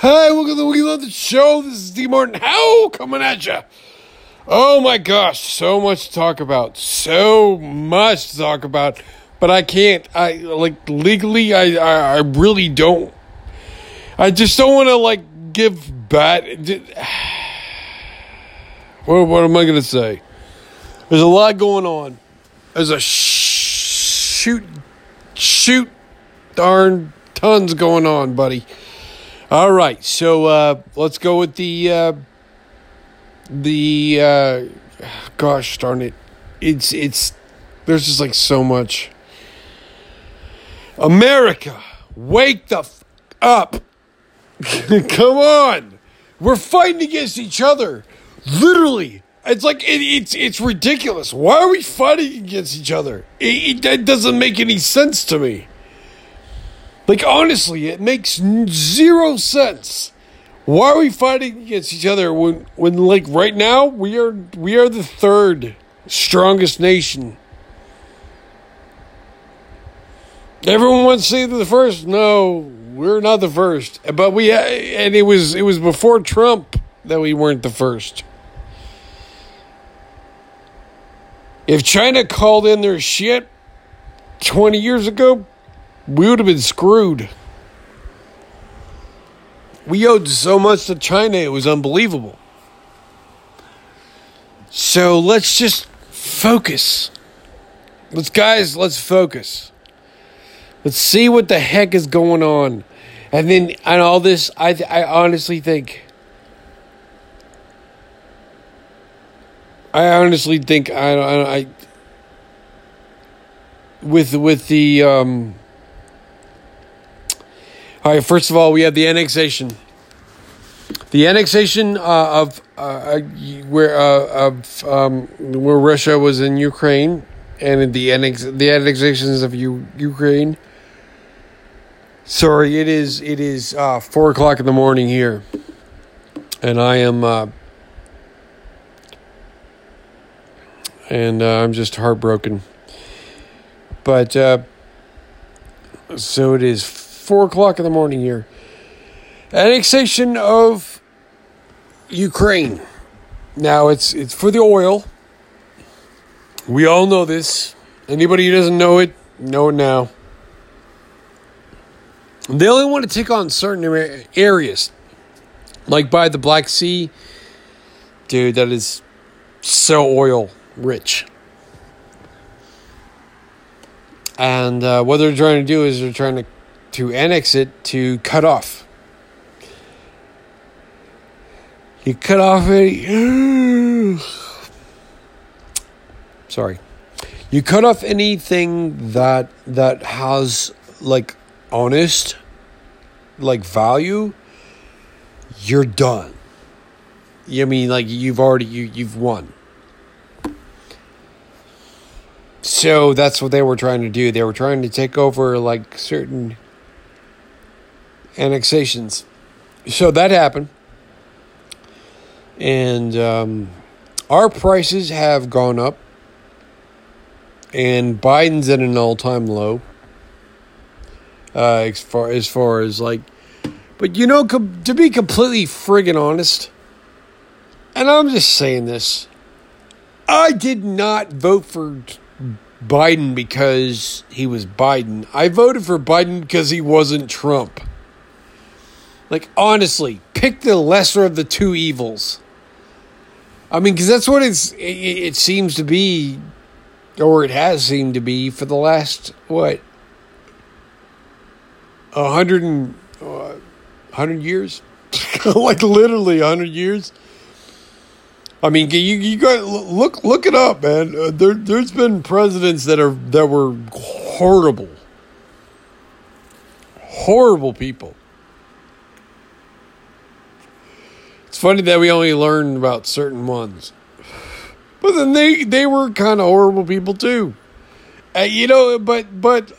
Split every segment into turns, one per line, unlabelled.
Hi, welcome to the We Love the Show. This is D. Martin Howe coming at you? Oh my gosh, so much to talk about. So much to talk about. But I can't. I like legally. I I, I really don't. I just don't want to like give bad. What, what am I gonna say? There's a lot going on. There's a shoot, shoot, darn tons going on, buddy. All right, so uh, let's go with the uh, the uh, gosh darn it. It's it's there's just like so much. America, wake the f- up! Come on, we're fighting against each other, literally. It's like it, it's it's ridiculous. Why are we fighting against each other? It, it, that doesn't make any sense to me. Like honestly, it makes zero sense. Why are we fighting against each other when when like right now we are we are the third strongest nation? Everyone wants to say they're the first. No, we're not the first. But we uh, and it was it was before Trump that we weren't the first. If China called in their shit 20 years ago, we would have been screwed. We owed so much to China, it was unbelievable. So let's just focus. Let's, guys, let's focus. Let's see what the heck is going on. And then, and all this, I, I honestly think. I honestly think I, I, I with with the um, all right, first of all, we have the annexation. The annexation uh, of uh, where uh, of um, where Russia was in Ukraine, and the annex the annexations of U- Ukraine. Sorry, it is it is uh, four o'clock in the morning here, and I am uh, and uh, I'm just heartbroken. But uh, so it is four o'clock in the morning here. Annexation of Ukraine. Now it's it's for the oil. We all know this. Anybody who doesn't know it, know it now. They only want to take on certain areas, like by the Black Sea. Dude, that is so oil rich. And uh, what they're trying to do is they're trying to to annex it to cut off. You cut off any. Sorry, you cut off anything that that has like honest, like value. You're done. You mean like you've already you you've won. So that's what they were trying to do. They were trying to take over like certain annexations. So that happened. And um, our prices have gone up. And Biden's at an all time low. Uh, as far as far as like, but you know, com- to be completely friggin' honest, and I'm just saying this, I did not vote for Biden because he was Biden. I voted for Biden because he wasn't Trump. Like, honestly, pick the lesser of the two evils. I mean, because that's what it's, it, it seems to be, or it has seemed to be for the last, what, a hundred and, uh, hundred years? like, literally a hundred years? I mean, you you got look look it up, man. Uh, there there's been presidents that are that were horrible, horrible people. It's funny that we only learn about certain ones, but then they they were kind of horrible people too. Uh, you know, but but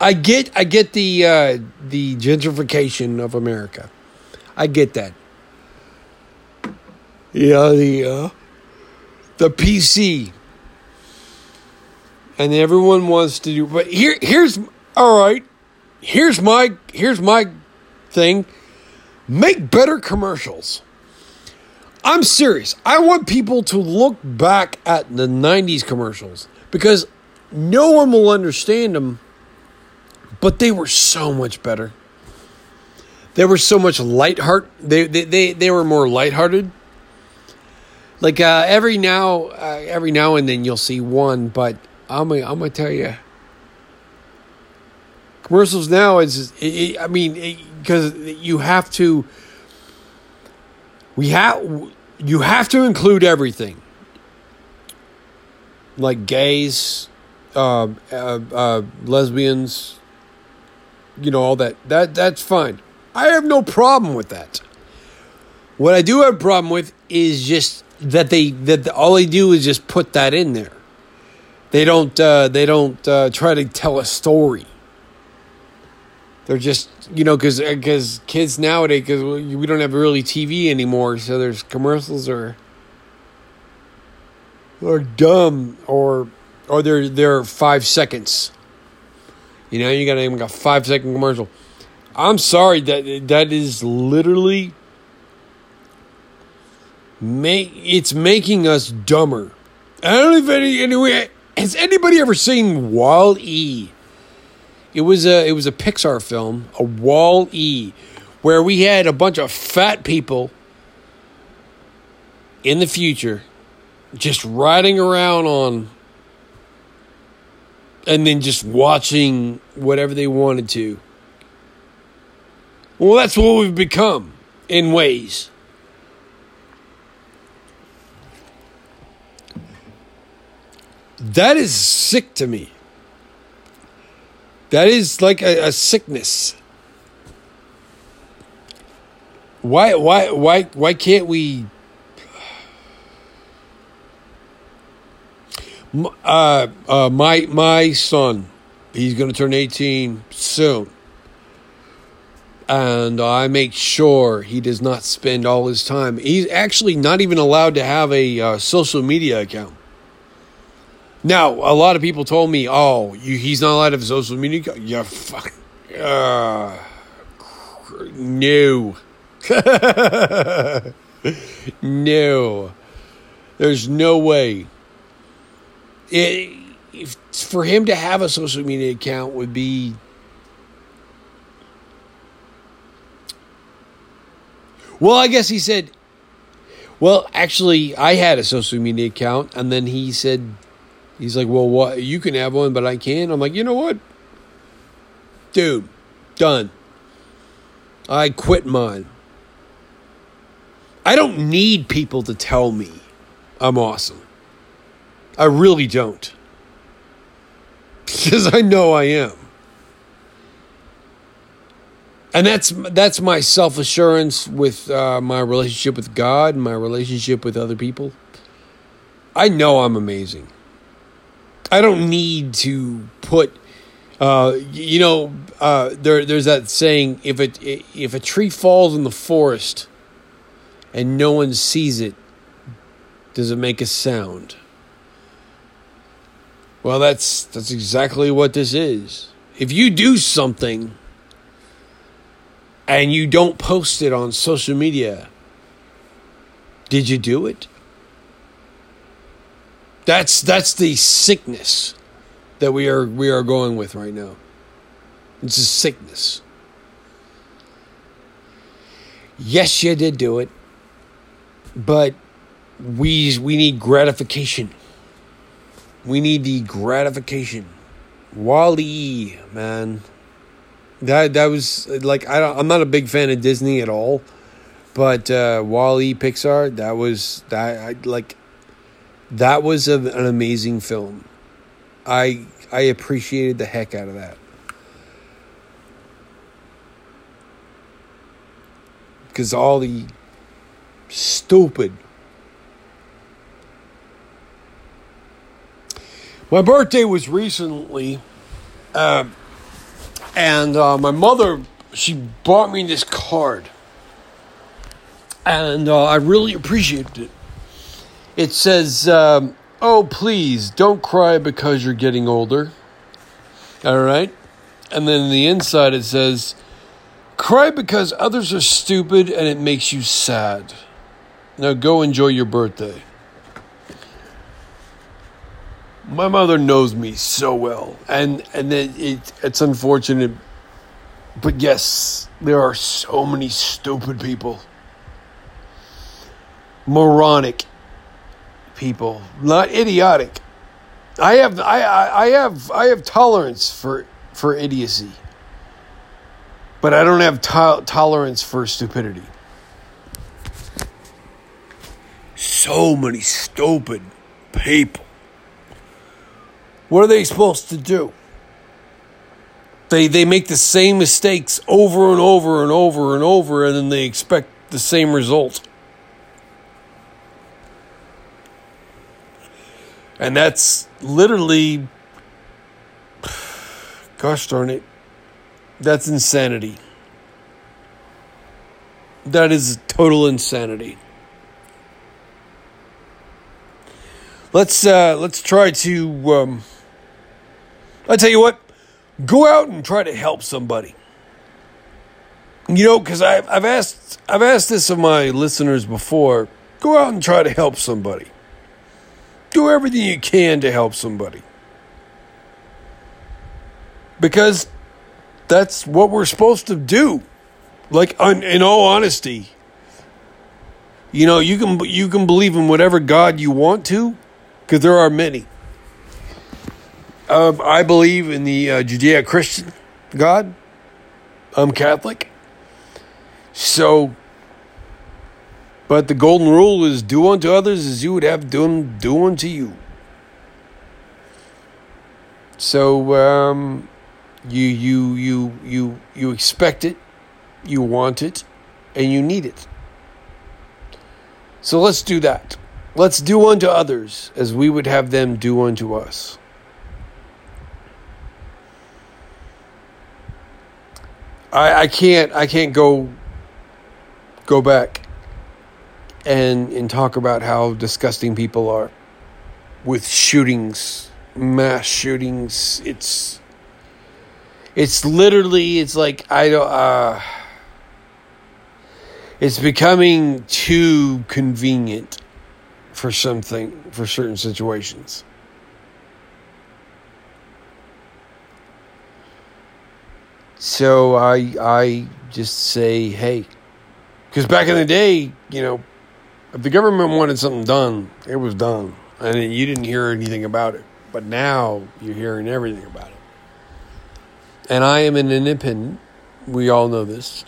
I get I get the uh, the gentrification of America. I get that. Yeah, the uh, the PC, and everyone wants to do. But here, here's all right. Here's my here's my thing. Make better commercials. I'm serious. I want people to look back at the 90s commercials because no one will understand them, but they were so much better. They were so much lightheart. They, they, they, they were more lighthearted. Like uh, every now uh, every now and then you'll see one, but I'm gonna, I'm gonna tell you, commercials now is it, it, I mean because you have to we have you have to include everything. Like gays uh, uh, uh, lesbians you know all that. That that's fine. I have no problem with that. What i do have a problem with is just that they that all they do is just put that in there. They don't uh, they don't uh, try to tell a story they're just you know because because uh, kids nowadays because we don't have really TV anymore, so there's commercials or or dumb or or they're they're five seconds. You know, you got even got five second commercial. I'm sorry that that is literally make it's making us dumber. I don't know if any anyway has anybody ever seen Wall E? It was a it was a Pixar film, a Wall E, where we had a bunch of fat people in the future just riding around on and then just watching whatever they wanted to. Well, that's what we've become in ways. That is sick to me. That is like a, a sickness. Why why why why can't we uh, uh, my my son, he's going to turn 18 soon. And I make sure he does not spend all his time. He's actually not even allowed to have a uh, social media account. Now, a lot of people told me, "Oh, you, he's not allowed to have social media." Yeah, fuck. Uh, no. no. There's no way. It, if, for him to have a social media account would be Well, I guess he said well, actually, I had a social media account, and then he said He's like, well, what? You can have one, but I can't. I'm like, you know what, dude, done. I quit mine. I don't need people to tell me I'm awesome. I really don't. Because I know I am. And that's that's my self assurance with uh, my relationship with God, my relationship with other people. I know I'm amazing. I don't need to put. Uh, you know, uh, there there's that saying: if it if a tree falls in the forest and no one sees it, does it make a sound? Well, that's that's exactly what this is. If you do something and you don't post it on social media, did you do it? That's that's the sickness that we are we are going with right now. It's a sickness. Yes, you did do it, but we we need gratification. We need the gratification. WALL-E, man. That that was like I don't, I'm not a big fan of Disney at all, but uh, WALL-E Pixar that was that I like that was a, an amazing film. I I appreciated the heck out of that. Because all the stupid. My birthday was recently, uh, and uh, my mother she bought me this card, and uh, I really appreciated it it says, um, Oh, please don't cry because you're getting older. All right. And then the inside it says, Cry because others are stupid and it makes you sad. Now go enjoy your birthday. My mother knows me so well, and and it, it, it's unfortunate, but yes, there are so many stupid people, moronic people, not idiotic. I have I, I, I have I have tolerance for for idiocy, but I don't have to- tolerance for stupidity. So many stupid people. What are they supposed to do? They they make the same mistakes over and over and over and over, and then they expect the same result. And that's literally, gosh darn it, that's insanity. That is total insanity. Let's uh, let's try to. Um, I tell you what, go out and try to help somebody. You know, because I've I've asked I've asked this of my listeners before. Go out and try to help somebody. Do everything you can to help somebody. Because that's what we're supposed to do. Like in all honesty, you know, you can you can believe in whatever God you want to, because there are many. Um, I believe in the uh, Judeo Christian God. I'm Catholic. So, but the golden rule is do unto others as you would have them do unto you. So, um, you you you you you expect it, you want it, and you need it. So let's do that. Let's do unto others as we would have them do unto us. I, I can't I can't go go back and and talk about how disgusting people are with shootings, mass shootings. It's it's literally it's like I don't uh it's becoming too convenient for something for certain situations. So I I just say, hey, because back in the day, you know, if the government wanted something done, it was done, and you didn't hear anything about it. But now you're hearing everything about it. And I am an independent. We all know this.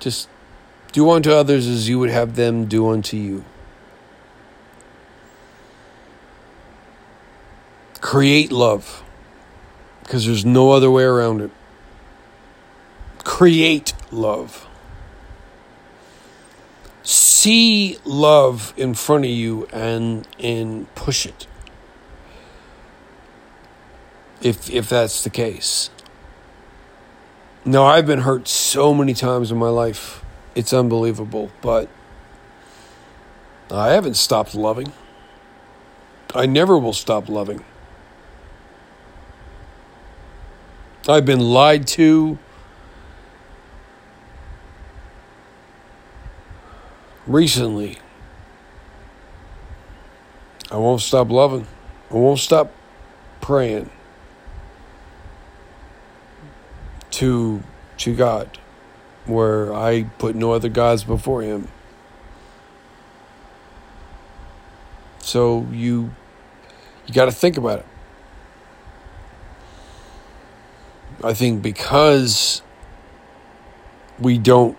Just do unto others as you would have them do unto you. Create love because there's no other way around it. Create love. See love in front of you and and push it. If if that's the case. No, I've been hurt so many times in my life. It's unbelievable, but I haven't stopped loving. I never will stop loving. I've been lied to. Recently, I won't stop loving. I won't stop praying to to God where I put no other gods before him. So you you got to think about it. I think because we don't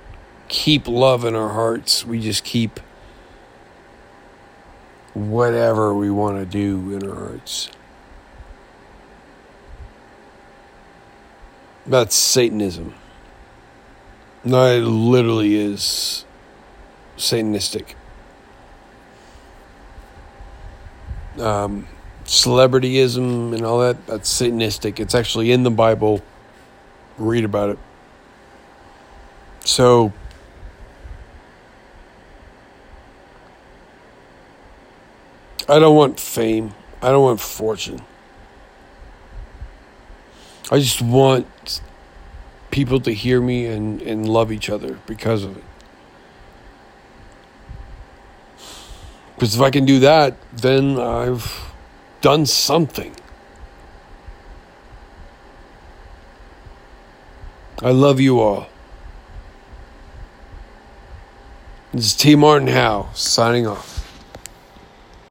keep love in our hearts, we just keep whatever we want to do in our hearts. That's Satanism. No, it literally is Satanistic. Um, celebrityism and all that, that's Satanistic. It's actually in the Bible read about it. So, I don't want fame. I don't want fortune. I just want people to hear me and, and love each other because of it. Because if I can do that, then I've done something. I love you all. This is T. Martin Howe signing off.